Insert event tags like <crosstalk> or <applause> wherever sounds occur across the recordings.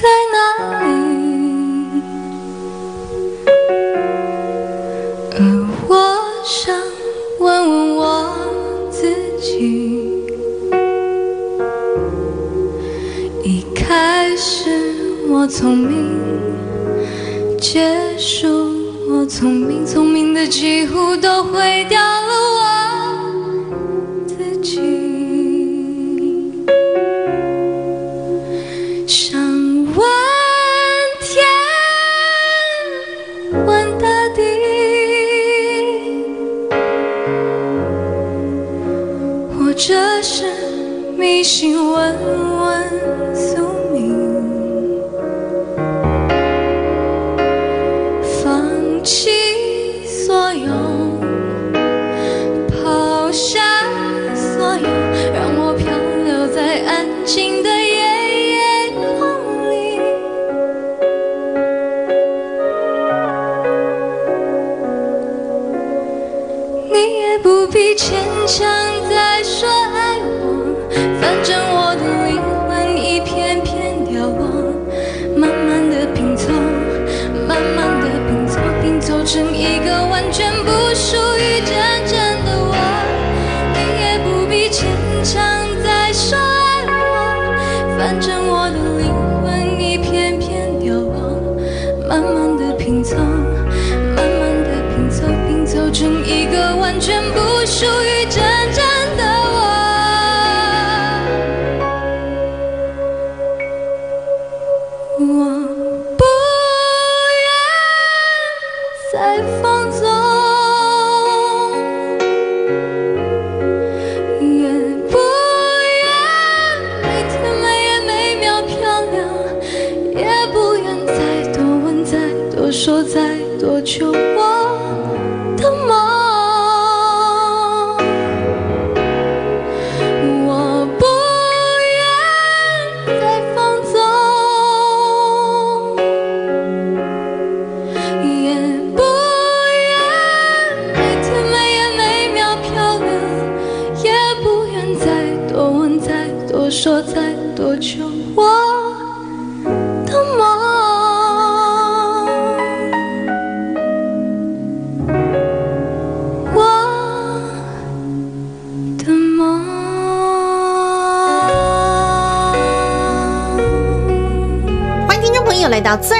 在哪里？而我想问问我自己。一开始我聪明，结束我聪明，聪明的几乎都毁掉了我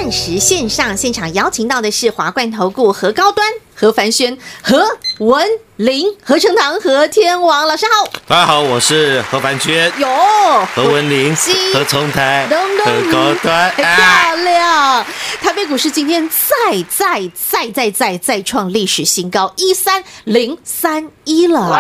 钻石线上现场，邀请到的是华冠投顾何高端、何凡轩、何文林、何成堂、何天王老师好。大家好，我是何凡轩、有何文林、何崇台、何高端。<laughs> 漂亮。台北股市今天再再再再再再创历史新高，一三零三一了。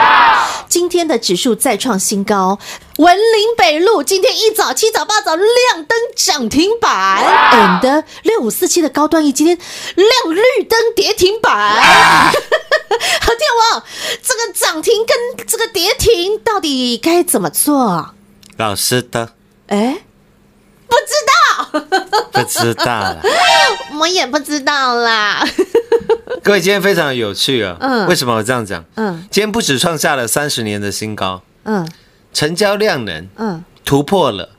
今天的指数再创新高，文林北路今天一早七早八早亮灯涨停板，and 六五四七的高端 E 今天亮绿灯跌停板。何天王，这个涨停跟这个跌停到底该怎么做？老师的。哎，不知道。不知道啦。<laughs> 我也不知道啦。各位，今天非常有趣啊。嗯为什么我这样讲？嗯今天不止创下了三十年的新高，嗯成交量能嗯，突破了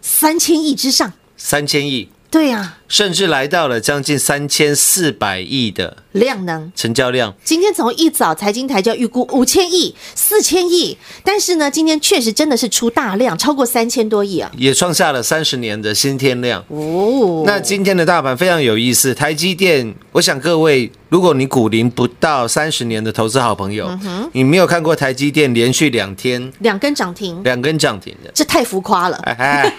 三千亿之上，三千亿，对呀、甚至来到了将近三千四百亿的量能。成交量。今天从一早财经台就预估五千亿、四千亿，但是呢，今天确实真的是出大量，超过三千多亿啊！也创下了三十年的新天量。哦，那今天的大盘非常有意思，台积电，我想各位，如果你股龄不到三十年的投资好朋友，你没有看过台积电连续两天两根涨停，两根涨停的，这太浮夸了。哎哎，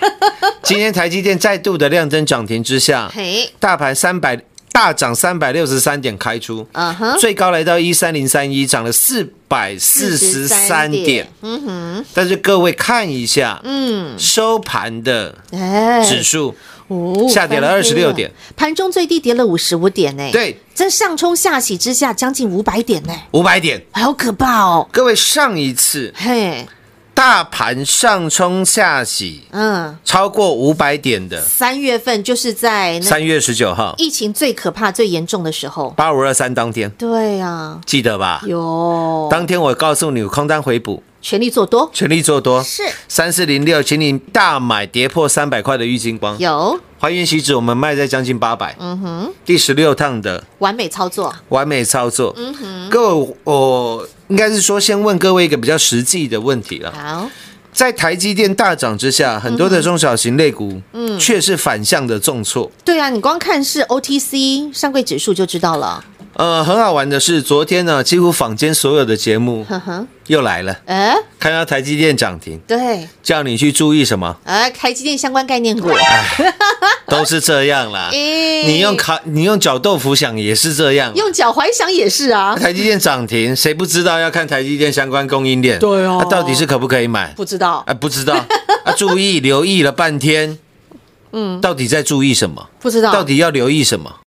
今天台积电再度的亮灯涨停之下，嘿，大盘三百大涨三百六十三点开出，嗯哼，最高来到一三零三一，涨了四百四十三点。嗯哼，但是各位看一下，嗯，收盘的哎，指数，哦下跌了二十六点，盘中最低跌了五十五点呢。，对，这上冲下洗之下，将近五百点呢，五百点。好可怕哦。各位，上一次嘿，大盘上冲下洗嗯，超过五百点的，三月份就是在三月十九号，疫情最可怕、最严重的时候。八五二三当天，对呀，记得吧？有。当天我告诉你，空单回补，全力做多，全力做多。是。三四零六，请你大买跌破三百块的玉金光，有。华元喜指我们卖在将近八百，嗯哼，第十六趟的完美操作。完美操作。嗯哼，各位，我应该是说，先问各位一个比较实际的问题了。好，在台积电大涨之下，很多的中小型类股，嗯，却是反向的重挫。对啊，你光看是 OTC 上柜指数就知道了。呃，很好玩的是，昨天呢，几乎坊间所有的节目又来了，哎，看到台积电涨停，对，叫你去注意什么，哎，台积电相关概念股，都是这样啦。<laughs> 哎你用卡，你用搅豆腐想也是这样。用脚踝想也是啊，台积电涨停，谁不知道要看台积电相关供应链？对哦那到底是可不可以买？不知道。啊，不知道。<laughs> 啊，注意留意了半天，嗯，到底在注意什么？不知道，到底要留意什么？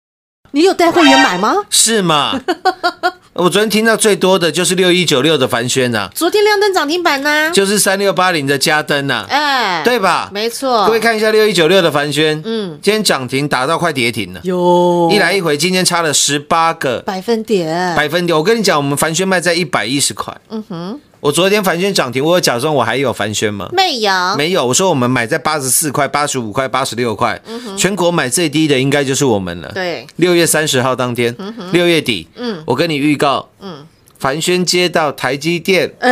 你有带会员买吗？是吗？<laughs> 我昨天听到最多的就是六一九六的凡轩呐、昨天亮灯涨停板呢？就是三六八零的嘉登呐、哎，对吧？没错，各位看一下六一九六的凡轩，嗯今天涨停打到快跌停了，有一来一回，今天差了十八个百分点，百分点。我跟你讲，我们凡轩卖在一百一十块，嗯哼，我昨天凡轩涨停，我有假装我还有凡轩吗？没有。没有，我说我们买在八十四块、八十五块、八十六块，全国买最低的应该就是我们了。嗯对，六月三十号当天，六月底，嗯。我跟你预告，嗯。凡轩接到台积电哎，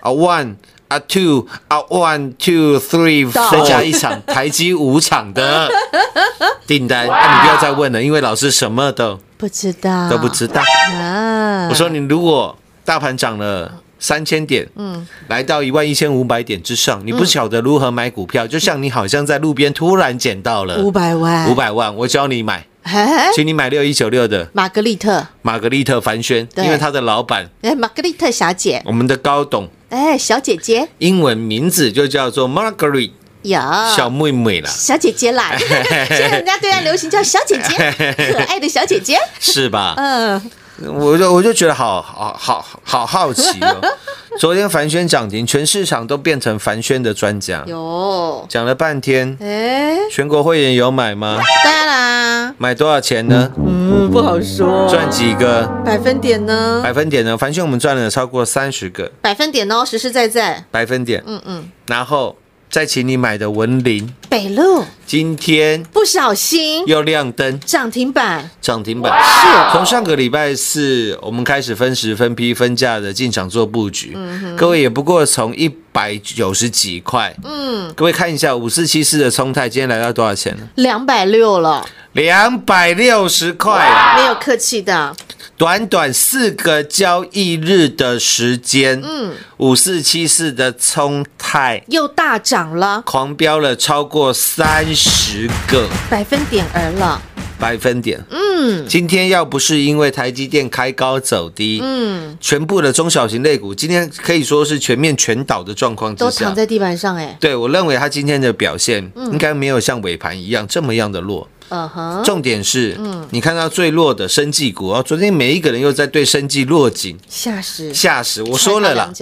啊 one 啊 two 啊 one two three，到。再加一场台积五场的 <laughs> 订单，那、你不要再问了，因为老师什么都不知道。都不知道。啊。我说你如果大盘涨了。三千点，嗯，来到一万一千五百点之上，你不晓得如何买股票，就像你好像在路边突然捡到了五百万，五，百万，我教你买，哎，请你买六一九六的玛格丽特，玛格丽特凡轩，因为他的老板，哎，玛格丽特小姐，我们的高董，哎，小姐姐。英文名字就叫做 Margaret 有。小妹妹啦，小姐姐啦，<laughs> 现在人家对岸流行叫小姐姐，<laughs> 可爱的小姐姐，是吧？嗯，我就我就觉得好好好好好奇哦。<laughs> 昨天凡轩涨停，全市场都变成凡轩的专家，有，讲了半天，哎，全国会员有买吗？当然啦，买多少钱呢？嗯，不好说，赚几个？百分点呢？百分点呢？凡轩我们赚了超过三十个。百分点哦，实实在在，百分点，嗯嗯，然后再请你买的文林，北路。今天不小心。又亮灯。涨停板，涨停板。是。从上个礼拜四，我们开始分时、分批、分价的进场做布局。各位也不过从一百九十几块，嗯，各位看一下五四七四的冲泰，今天来到多少钱呢？两百六了，两百六十块。啊！没有客气的，短短四个交易日的时间，嗯，五四七四的冲泰又大涨了。狂飙了超过三十个。百分点儿了，百分点。嗯。今天要不是因为台积电开高走低，嗯，全部的中小型类股今天可以说是全面全倒的状况之下。都躺，在地板上哎，对我认为它今天的表现应该没有像尾盘一样这么样的弱。嗯哼，重点是，你看到最弱的生技股哦，昨天每一个人又在对生技落井。下石，下石。我说了啦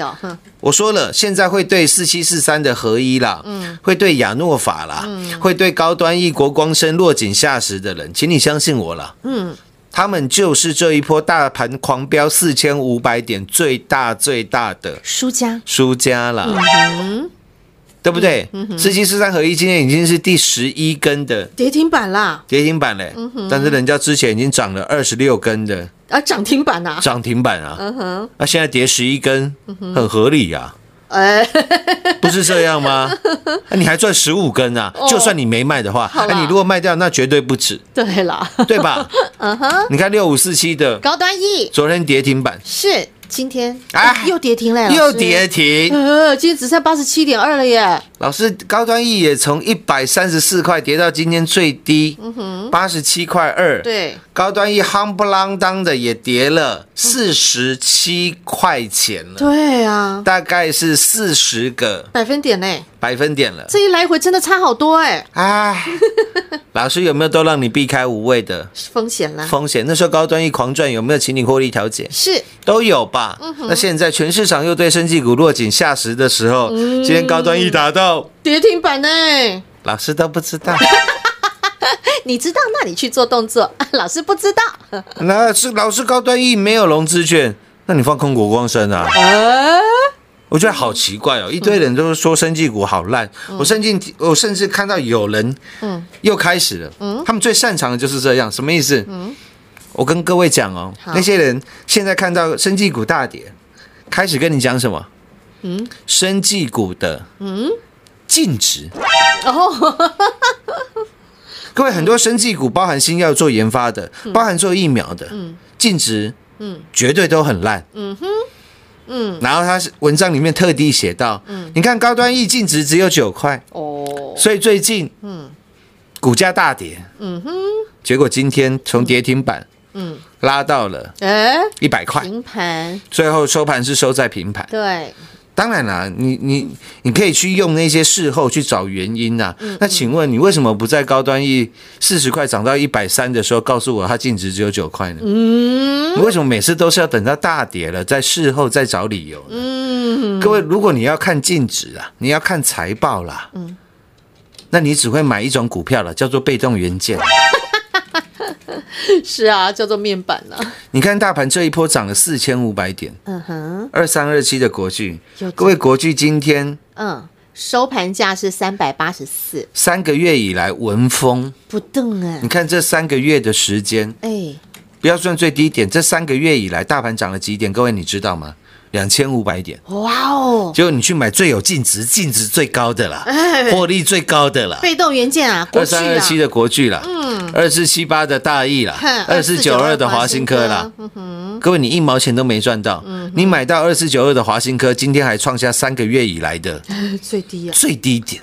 我说了，现在会对四七四三的合一啦，嗯。会对亚诺法啦，会对高端异国光生落井下石的人，请你相信我了。嗯，他们就是这一波大盘狂飙四千五百点最大最大的输家，输家啦，嗯，对不对？四七四三合一今天已经是第十一根的跌停板啦，跌停板嘞，但是人家之前已经涨了二十六根的啊，涨停板啊，涨停板啊，嗯哼，那现在跌十一根，很合理呀、哎，<laughs> 不是这样吗？那你还赚十五根啊？哦。就算你没卖的话，那你如果卖掉，那绝对不止，对了，对吧？<laughs> 嗯哼，你看六五四七的高端 E 昨天跌停板，是今天啊又跌停了，又跌停，呃，今天只剩八十七点二了耶，老师，高端 E 也从一百三十四块跌到今天最低，八十七块二。，对，高端 E 夯不啷当的也跌了四十七块钱了，对啊，大概是四十个百分点呢，百分点了。这一来回真的差好多哎，唉，老师有没有都让你避开无谓的风险啦，风险？那时候高端一狂赚，有没有请你获利调节？是都有吧。那现在全市场又对生技股落井下石的时候，今天高端一达到，跌停板呢，老师都不知道。<laughs> 你知道，那你去做动作，<laughs> 老师不知道，<laughs> 那是老师高端一没有融资券，那你放空国光生啊？呃，我觉得好奇怪哦，一堆人都说生技股好烂，我甚至我甚至看到有人，嗯，又开始了，嗯，他们最擅长的就是这样，什么意思？嗯，我跟各位讲哦，那些人现在看到生技股大跌，开始跟你讲什么？嗯，生技股的嗯。净值。哦，<laughs> 各位，很多生技股包含新药做研发的，包含做疫苗的，净值，嗯，绝对都很烂，嗯哼，嗯，然后他是文章里面特地写到，嗯，你看高端易净值只有九块，哦，所以最近，嗯，股价大跌，嗯哼，结果今天从跌停板，嗯，拉到了哎，一百块，平盘，最后收盘是收在平盘。对，当然啦，你你你可以去用那些事后去找原因呐、那请问你为什么不在高端一四十块涨到一百三的时候告诉我它净值只有九块呢？嗯，你为什么每次都是要等到大跌了在事后再找理由呢？嗯，各位，如果你要看净值啊，你要看财报啦，嗯，那你只会买一种股票了，叫做被动元件。<laughs> 是啊，叫做面板了，你看大盘这一波涨了四千五百点，嗯哼，二三二七的国巨，各位国巨今天嗯，收盘价是三百八十四，三个月以来闻风。不动哎你，看这三个月的时间，哎，不要算最低点，这三个月以来大盘涨了几点？各位你知道吗？两千五百点。哇哦，结果你去买最有净值、净值最高的啦，哎。获利最高的啦，被动元件啊，二三二七的国巨啦，嗯，二四七八的大益啦，二四九二的华新科啦。各位，你一毛钱都没赚到，你买到二四九二的华新科，今天还创下三个月以来的 <laughs> 最低啊，最低点。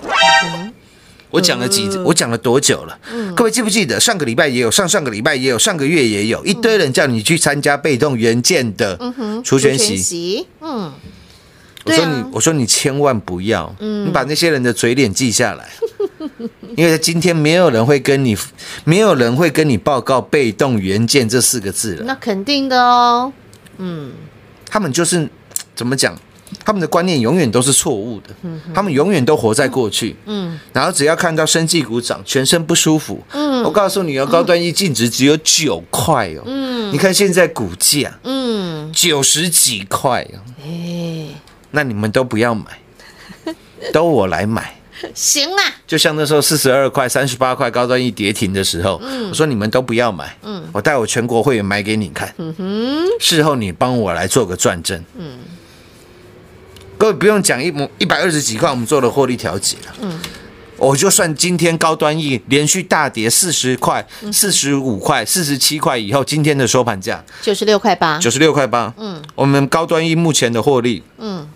我讲了几，我讲了多久了？各位记不记得上个礼拜也有，上上个礼拜也有，上个月也有一堆人叫你去参加被动元件的除权息。息，嗯，我说你，我说你千万不要，你把那些人的嘴脸记下来，<laughs> 因为今天没有人会跟你，没有人会跟你报告被动元件这四个字了。那肯定的哦，嗯他们就是怎么讲？他们的观念永远都是错误的，他们永远都活在过去。嗯，然后只要看到生技股涨，全身不舒服。嗯，我告诉你哦，高端一净值只有九块哦。嗯，你看现在股价，嗯，九十几块哦。哎，那你们都不要买，<laughs> 都我来买。行啊，就像那时候四十二块、三十八块高端一跌停的时候，我说你们都不要买，嗯我带我全国会员买给你看，事后你帮我来做个转正，各位不用讲一模一百二十几块，我们做了获利调节了，嗯。我就算今天高端 E 连续大跌四十块、四十五块、四十七块以后，今天的收盘价九十六块八，九十六块八，嗯，我们高端 E 目前的获利，嗯，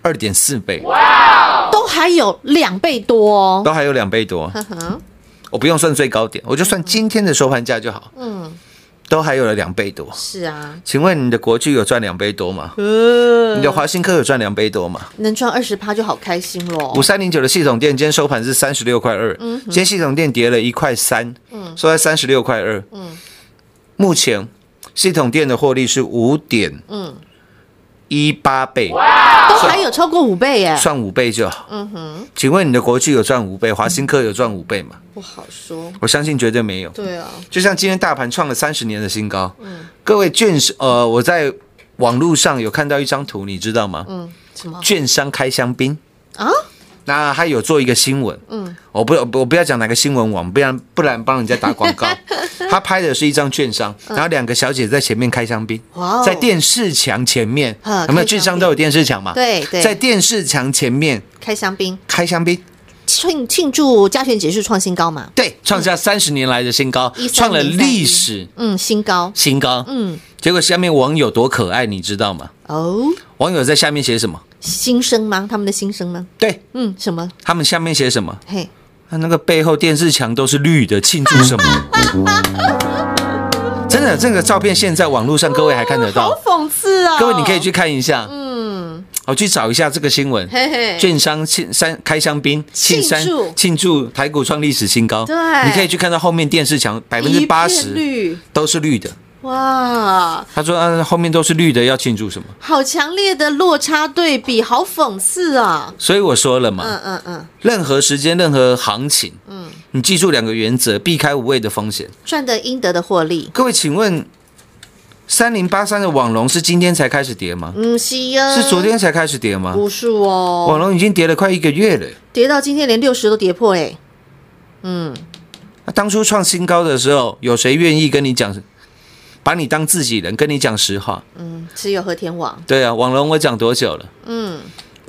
二点四倍，哇都还有两倍多哦，都还有两倍多，呵呵，我不用算最高点，我就算今天的收盘价就好。嗯，都还有了两倍多。是啊，请问你的国巨有赚两倍多吗？呃，你的华新科有赚两倍多吗？能赚二十趴就好开心喽五，三零九的系统店今天收盘是三十六块二，今天系统店跌了一块三，嗯收在三十六块二。目前系统店的获利是五点一八倍，都还有超过五倍耶，算五倍就好。嗯哼，请问你的国巨有赚五倍，华新科有赚五倍吗？不好说，我相信绝对没有。对啊，就像今天大盘创了三十年的新高，各位券商呃，我在网络上有看到一张图，你知道吗？嗯，什么券商开香槟啊？那他有做一个新闻，嗯，我不我不要讲哪个新闻网，不然不然帮人家打广告。<laughs> 他拍的是一张券商，然后两个小姐在前面开香槟，哇哦在电视墙前面，啊有没有券商都有电视墙嘛？对对在电视墙前面开香槟开香槟，庆庆祝加权指数创新高嘛？对，创下三十年来的新高，13创了历史嗯，新高新高。嗯，结果下面网友多可爱，你知道吗？哦，网友在下面写什么？新生吗？他们的新生吗？对嗯，什么？他们下面写什么？嘿，他那个背后电视墙都是绿的，庆祝什么？<laughs> 真的，这个照片现在网络上各位还看得到好，讽刺啊！各位你可以去看一下。嗯，我去找一下这个新闻。嘿嘿，券商庆三开香槟庆庆三祝庆祝台股创历史新高，对你可以去看到后面电视墙百分之八十绿，都是绿的。哇，他说嗯，后面都是绿的，要庆祝什么？好强烈的落差对比，好讽刺啊！所以我说了嘛，嗯嗯嗯，任何时间、任何行情，嗯，你记住两个原则，避开无谓的风险。赚得应得的获利，各位，请问三零八三的网龙是今天才开始跌吗？嗯，是呀，是昨天才开始跌吗？不是哦，网龙已经跌了快一个月了。跌到今天连六十都跌破哎，嗯，那当初创新高的时候，有谁愿意跟你讲，把你当自己人，跟你讲实话？嗯，只有和天网，对啊，网龙我讲多久了？嗯，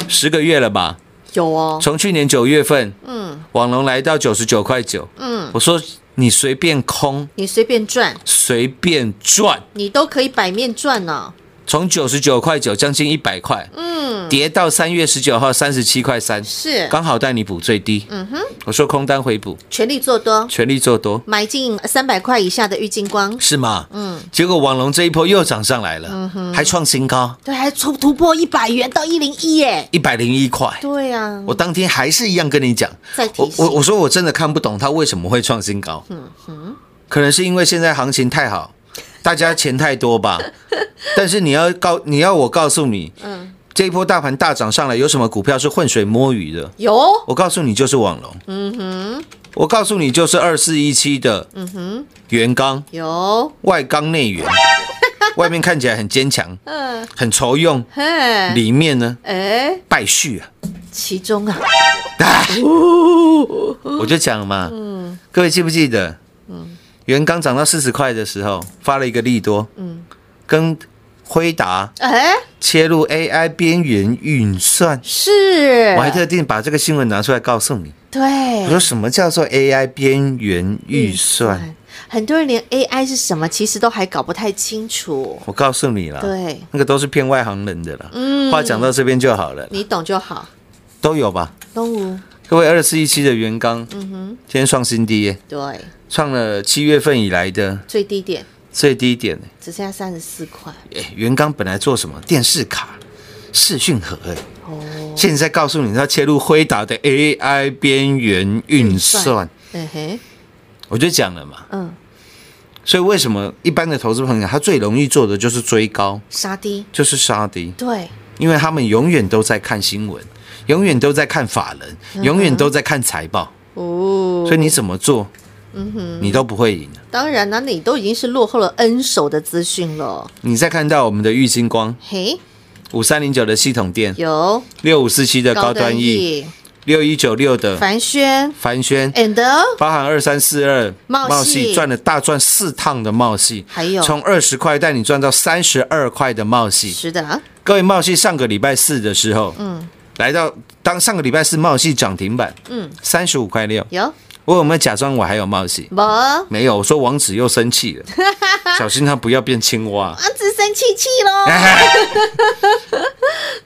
十个月了吧？有哦，从去年九月份，嗯。网龙来到九十九块九，嗯，我说你随便空，你随便赚，随便赚，你都可以百面赚呢、从九十九块九将近一百块，嗯，跌到三月十九号三十七块三，是，刚好带你补最低。嗯哼，我说空单回补，全力做多，全力做多，买进三百块以下的玉金光，是吗？嗯，结果网龙这一波又涨上来了，嗯哼。还创新高，对，还突突破一百元到一零一耶，一百零一块。对呀、我当天还是一样跟你讲，我我我说我真的看不懂它为什么会创新高，嗯哼。可能是因为现在行情太好，大家钱太多吧。<laughs> 但是你要告你要我告诉你，嗯。这一波大盘大涨上来，有什么股票是浑水摸鱼的？有，我告诉你，就是网龙。嗯哼，我告诉你，就是二四一七的，嗯哼，元刚有，外刚内圆，<laughs> 外面看起来很坚强，嗯，很愁用，嘿，里面呢哎，败絮啊。其中啊，<laughs> 哎我就讲了嘛，各位记不记得？元刚涨到四十块的时候，发了一个利多，嗯跟辉达哎，切入 AI 边缘运算，是，我还特定把这个新闻拿出来告诉你。对我，说什么叫做 AI 边缘预算？很多人连 AI 是什么，其实都还搞不太清楚。我告诉你了，对，那个都是骗外行人的了。嗯话讲到这边就好了，你懂就好。都有吧？东吴，各位二四一七的元刚，嗯哼，今天创新低耶，对，创了七月份以来的最低点。最低点。只剩下三十四块。哎，元刚本来做什么？电视卡、视讯盒，哎，哦，现在告诉你他切入辉达的 AI 边缘运算，嗯哼，我就讲了嘛。嗯，所以为什么一般的投资朋友他最容易做的就是追高，杀低，就是杀低，对，因为他们永远都在看新闻，永远都在看法人，永远都在看财报，哦，所以你怎么做，嗯哼。你都不会赢。当然啦、你都已经是落后了 N 手的资讯了。你再看到我们的玉金光嘿，五三零九的系统店，有。六五四七的高端 E，翼、六一九六的凡轩。凡轩，and 包含二三四二茂系。赚了大赚四趟的茂系，还有。从二十块带你赚到三十二块的茂系。是的，各位茂系上个礼拜四的时候，嗯，来到当上个礼拜四茂系涨停板，嗯，三十五块六，有。我有没有假装我还有茂系？不？啊，没有，我说王子又生气了，<laughs> 小心他不要变青蛙。王子生气气喽。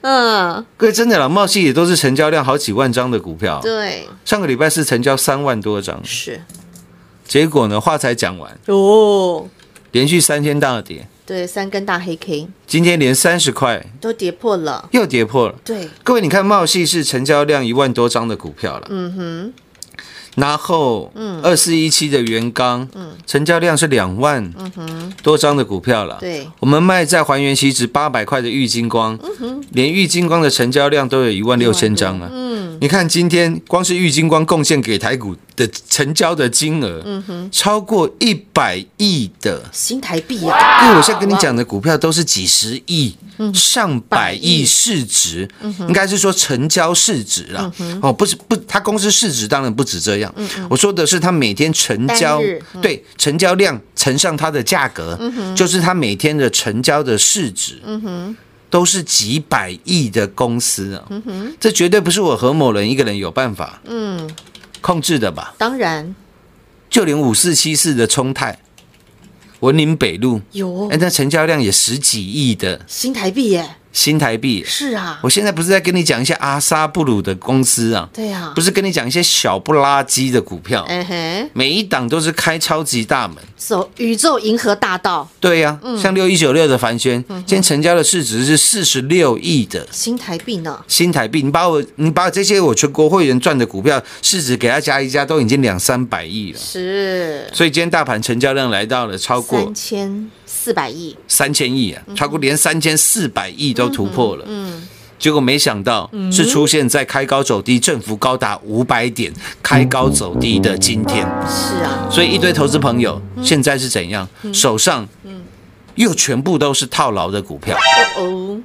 <laughs> 嗯，各位真的啦，茂系也都是成交量好几万张的股票，对，上个礼拜四成交三万多张，是。结果呢话才讲完，哦，连续三天大跌，对，三根大黑 K 今天连三十块都跌破了。又跌破了。对，各位，你看茂系是成交量一万多张的股票了，嗯哼，然后嗯。二四一七的元刚，成交量是两万多张的股票了。嗯对，我们卖在还原期值八百块的玉金光，连玉金光的成交量都有一万六千张啊。嗯，你看今天光是玉金光贡献给台股的成交的金额，嗯哼超过一百亿的。新台币啊，因为我现在跟你讲的股票都是几十亿、上百亿市值，应该是说成交市值啦。哦，不是不，他公司市值当然不止这样。我说的是他每天成交，对成交量乘上它的价格，就是他每天的成交的市值。都是几百亿的公司啊，这绝对不是我何某人一个人有办法嗯，控制的吧？当然。就连五四七四的冲泰、文林北路，有。哎，那成交量也十几亿的。新台币耶，新台币。是啊，我现在不是在跟你讲一些阿萨布鲁的公司啊，对呀不，是跟你讲一些小不拉几的股票，每一档都是开超级大门。走宇宙银河大道，对呀、嗯像六一九六的凡轩，今天成交的市值是四十六亿的新台币呢？新台币。你把我，你把这些我全国会员赚的股票市值给他加一加，都已经两三百亿了。是所以今天大盘成交量来到了超过三千四百亿，三千亿啊，超过连三千四百亿都突破了。嗯，结果没想到是出现在开高走低，振幅高达五百点，开高走低的今天。是啊，所以一堆投资朋友现在是怎样？手上又全部都是套牢的股票，哦，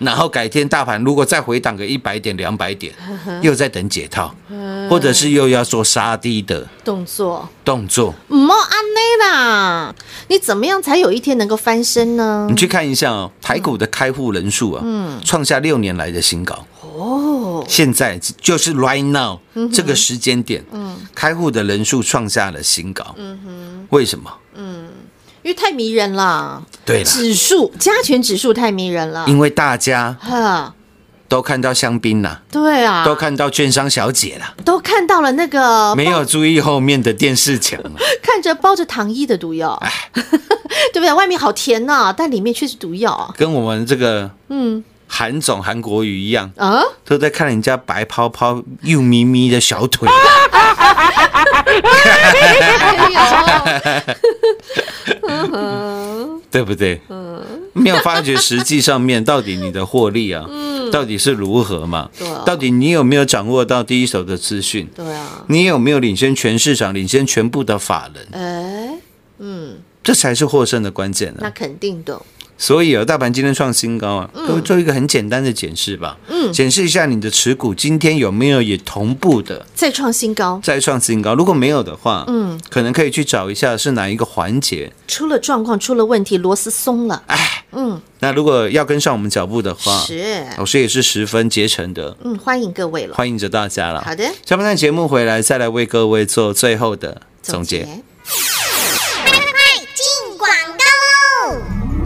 然后改天大盘如果再回档个一百点、两百点，又在等解套，或者是又要做杀低的动作动作。唔好安内啦，你怎么样才有一天能够翻身呢你？去看一下哦，台股的开户人数啊，嗯创下六年来的新高。哦，现在就是 right now 这个时间点，嗯开户的人数创下了新高。嗯哼为什么？因为太迷人了，对了，指数加权指数太迷人了，因为大家哈，都看到香槟了，对啊，都看到券商小姐了，都看到了那个没有注意后面的电视墙啊。<laughs> 看着包着糖衣的毒药，<laughs> 对不对？外面好甜呐、但里面却是毒药。啊！跟我们这个嗯。韩总韩国瑜一样，啊，都在看人家白泡泡又咪咪的小腿。<laughs> 哎 <laughs> 对不对？没有发觉实际上面到底你的获利啊，到底是如何嘛对啊？到底你有没有掌握到第一手的资讯？对啊，你有没有领先全市场、领先全部的法人？哎，嗯，这才是获胜的关键那呢。肯定的，所以啊，大盘今天创新高啊，都做一个很简单的检视吧。嗯，检视一下你的持股今天有没有也同步的再创新高，再创新高。如果没有的话，嗯，可能可以去找一下是哪一个环节。出了状况，出了问题，螺丝松了，哎，嗯，那如果要跟上我们脚步的话，是，老师也是十分竭诚的，嗯，欢迎各位了。欢迎着大家了。好的，下半段节目回来再来为各位做最后的总结。进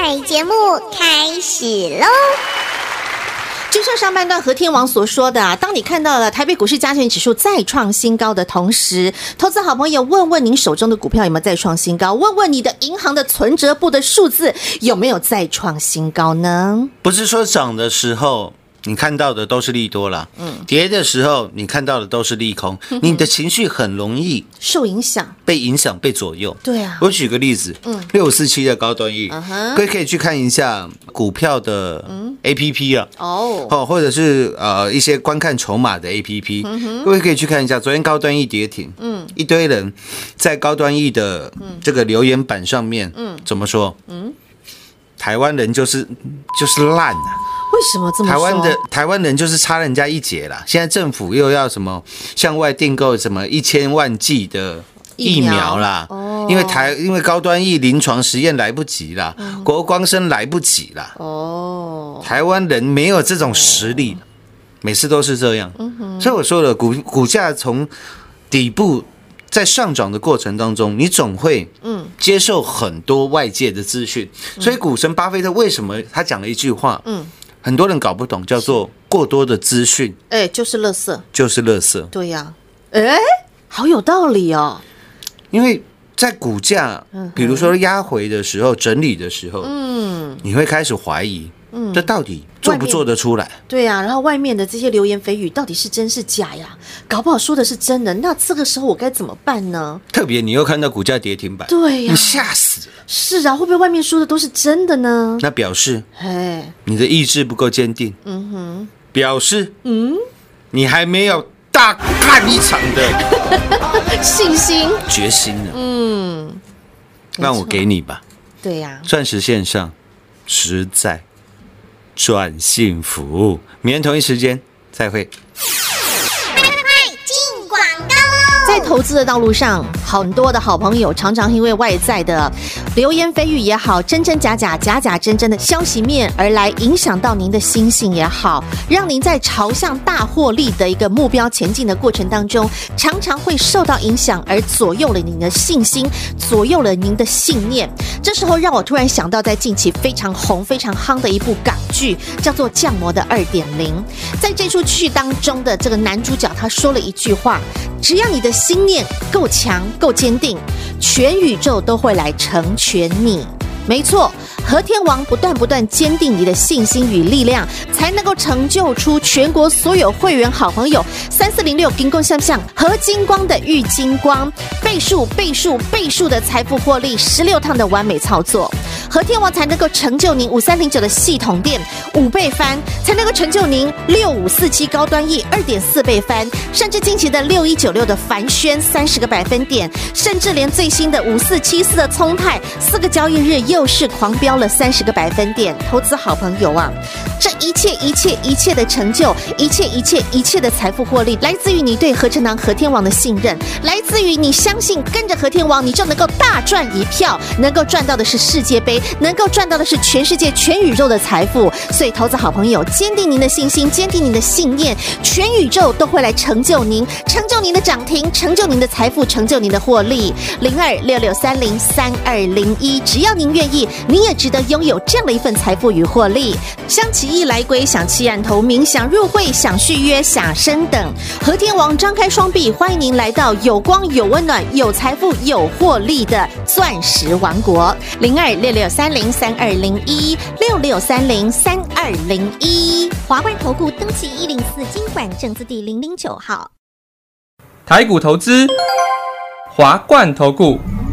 精彩节目开始喽！就像上半段何天王所说的啊，当你看到了台北股市加权指数再创新高的同时，投资好朋友问问您手中的股票有没有再创新高？问问你的银行的存折簿的数字有没有再创新高呢？不是说涨的时候你看到的都是利多啦，嗯，跌的时候你看到的都是利空，你的情绪很容易受影响，被影响、被左右。对啊，我举个例子，嗯，六五四七的高端 E，嗯哼。各位可以去看一下股票的 A P P 啊，哦，哦，或者是呃一些观看筹码的 A P P，各位可以去看一下。昨天高端 E 跌停，嗯，一堆人在高端 E 的这个留言板上面，嗯，怎么说？嗯，台湾人就是就是烂啊，为什么这么说？台湾的台湾人就是差人家一截啦。现在政府又要什么向外订购什么一千万剂的。疫苗啦，哦因为台因为高端疫临床实验来不及啦，国光生来不及啦，哦，台湾人没有这种实力，每次都是这样。所以我说了，股股价从底部在上涨的过程当中，你总会嗯接受很多外界的资讯。所以股神巴菲特为什么他讲了一句话，嗯，很多人搞不懂，叫做过多的资讯。哎，就是乐色，就是垃圾，对呀、哎，好有道理哦，因为。在股价，比如说压回的时候、整理的时候，嗯，你会开始怀疑，嗯，这到底做不做得出来？对呀、然后外面的这些流言蜚语到底是真是假呀？搞不好说的是真的，那这个时候我该怎么办呢？特别你又看到股价跌停板，对呀你吓死了。是啊，会不会外面说的都是真的呢？那表示哎，你的意志不够坚定，嗯哼，表示嗯，你还没有大干一场的 <laughs> 信心，决心呢。嗯，那我给你吧，对呀、钻石线上实在算幸福。明天同一时间再会。在投资的道路上，很多的好朋友常常因为外在的流言蜚语也好，真真假假、假假真真的消息面而来影响到您的心性也好，让您在朝向大获利的一个目标前进的过程当中，常常会受到影响，而左右了您的信心，左右了您的信念。这时候让我突然想到，在近期非常红、非常夯的一部港剧，叫做《降魔的二点零》。在这出剧当中的这个男主角，他说了一句话：只要你的心念够强、够坚定，全宇宙都会来成全你。没错，和天王不断不断坚定你的信心与力量，才能够成就出全国所有会员好朋友。三四零六金光相向和金光的玉金光。倍数倍数倍数的财富获利十六趟的完美操作，和天王才能够成就您五三零九的系统店五倍翻，才能够成就您六五四七高端 E 二点四倍翻，甚至近期的六一九六的凡轩三十个百分点，甚至连最新的五四七四的聪泰四个交易日又是狂飙了三十个百分点。投资好朋友啊，这一切一切一切的成就，一切一切一切的财富获利，来自于你对合成堂和天王的信任，来自于你相信跟着和天王你就能够大赚一票，能够赚到的是世界杯，能够赚到的是全世界全宇宙的财富。所以，投资好朋友，坚定您的信心，坚定您的信念，全宇宙都会来成就您，成就您的涨停，成就您的财富，成就您的获利。零二六六三零三二零一，只要您愿意，你也值得拥有这样的一份财富与获利。想起意来归，想弃暗投明，想入会，想续约，想升等。和天王张开双臂，欢迎您来到有光、有温暖、有财富、有获利的钻石王国。零二六六三零三二零一六六三零三二零一。华冠投顾登记一零四经管证字第零零九号。台股投资，华冠投顾。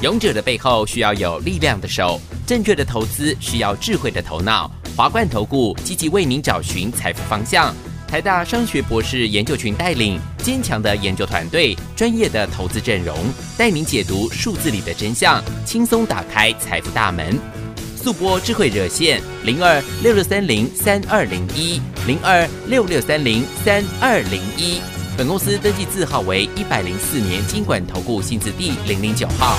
勇者的背后需要有力量的手，正确的投资需要智慧的头脑。华冠投顾积极为您找寻财富方向。台大商学博士研究群带领坚强的研究团队，专业的投资阵容，带您解读数字里的真相，轻松打开财富大门。速播智慧热线零二六六三零三二零一零二六六三零三二零一。本公司登记字号为一百零四年经管投顾新字第零零九号。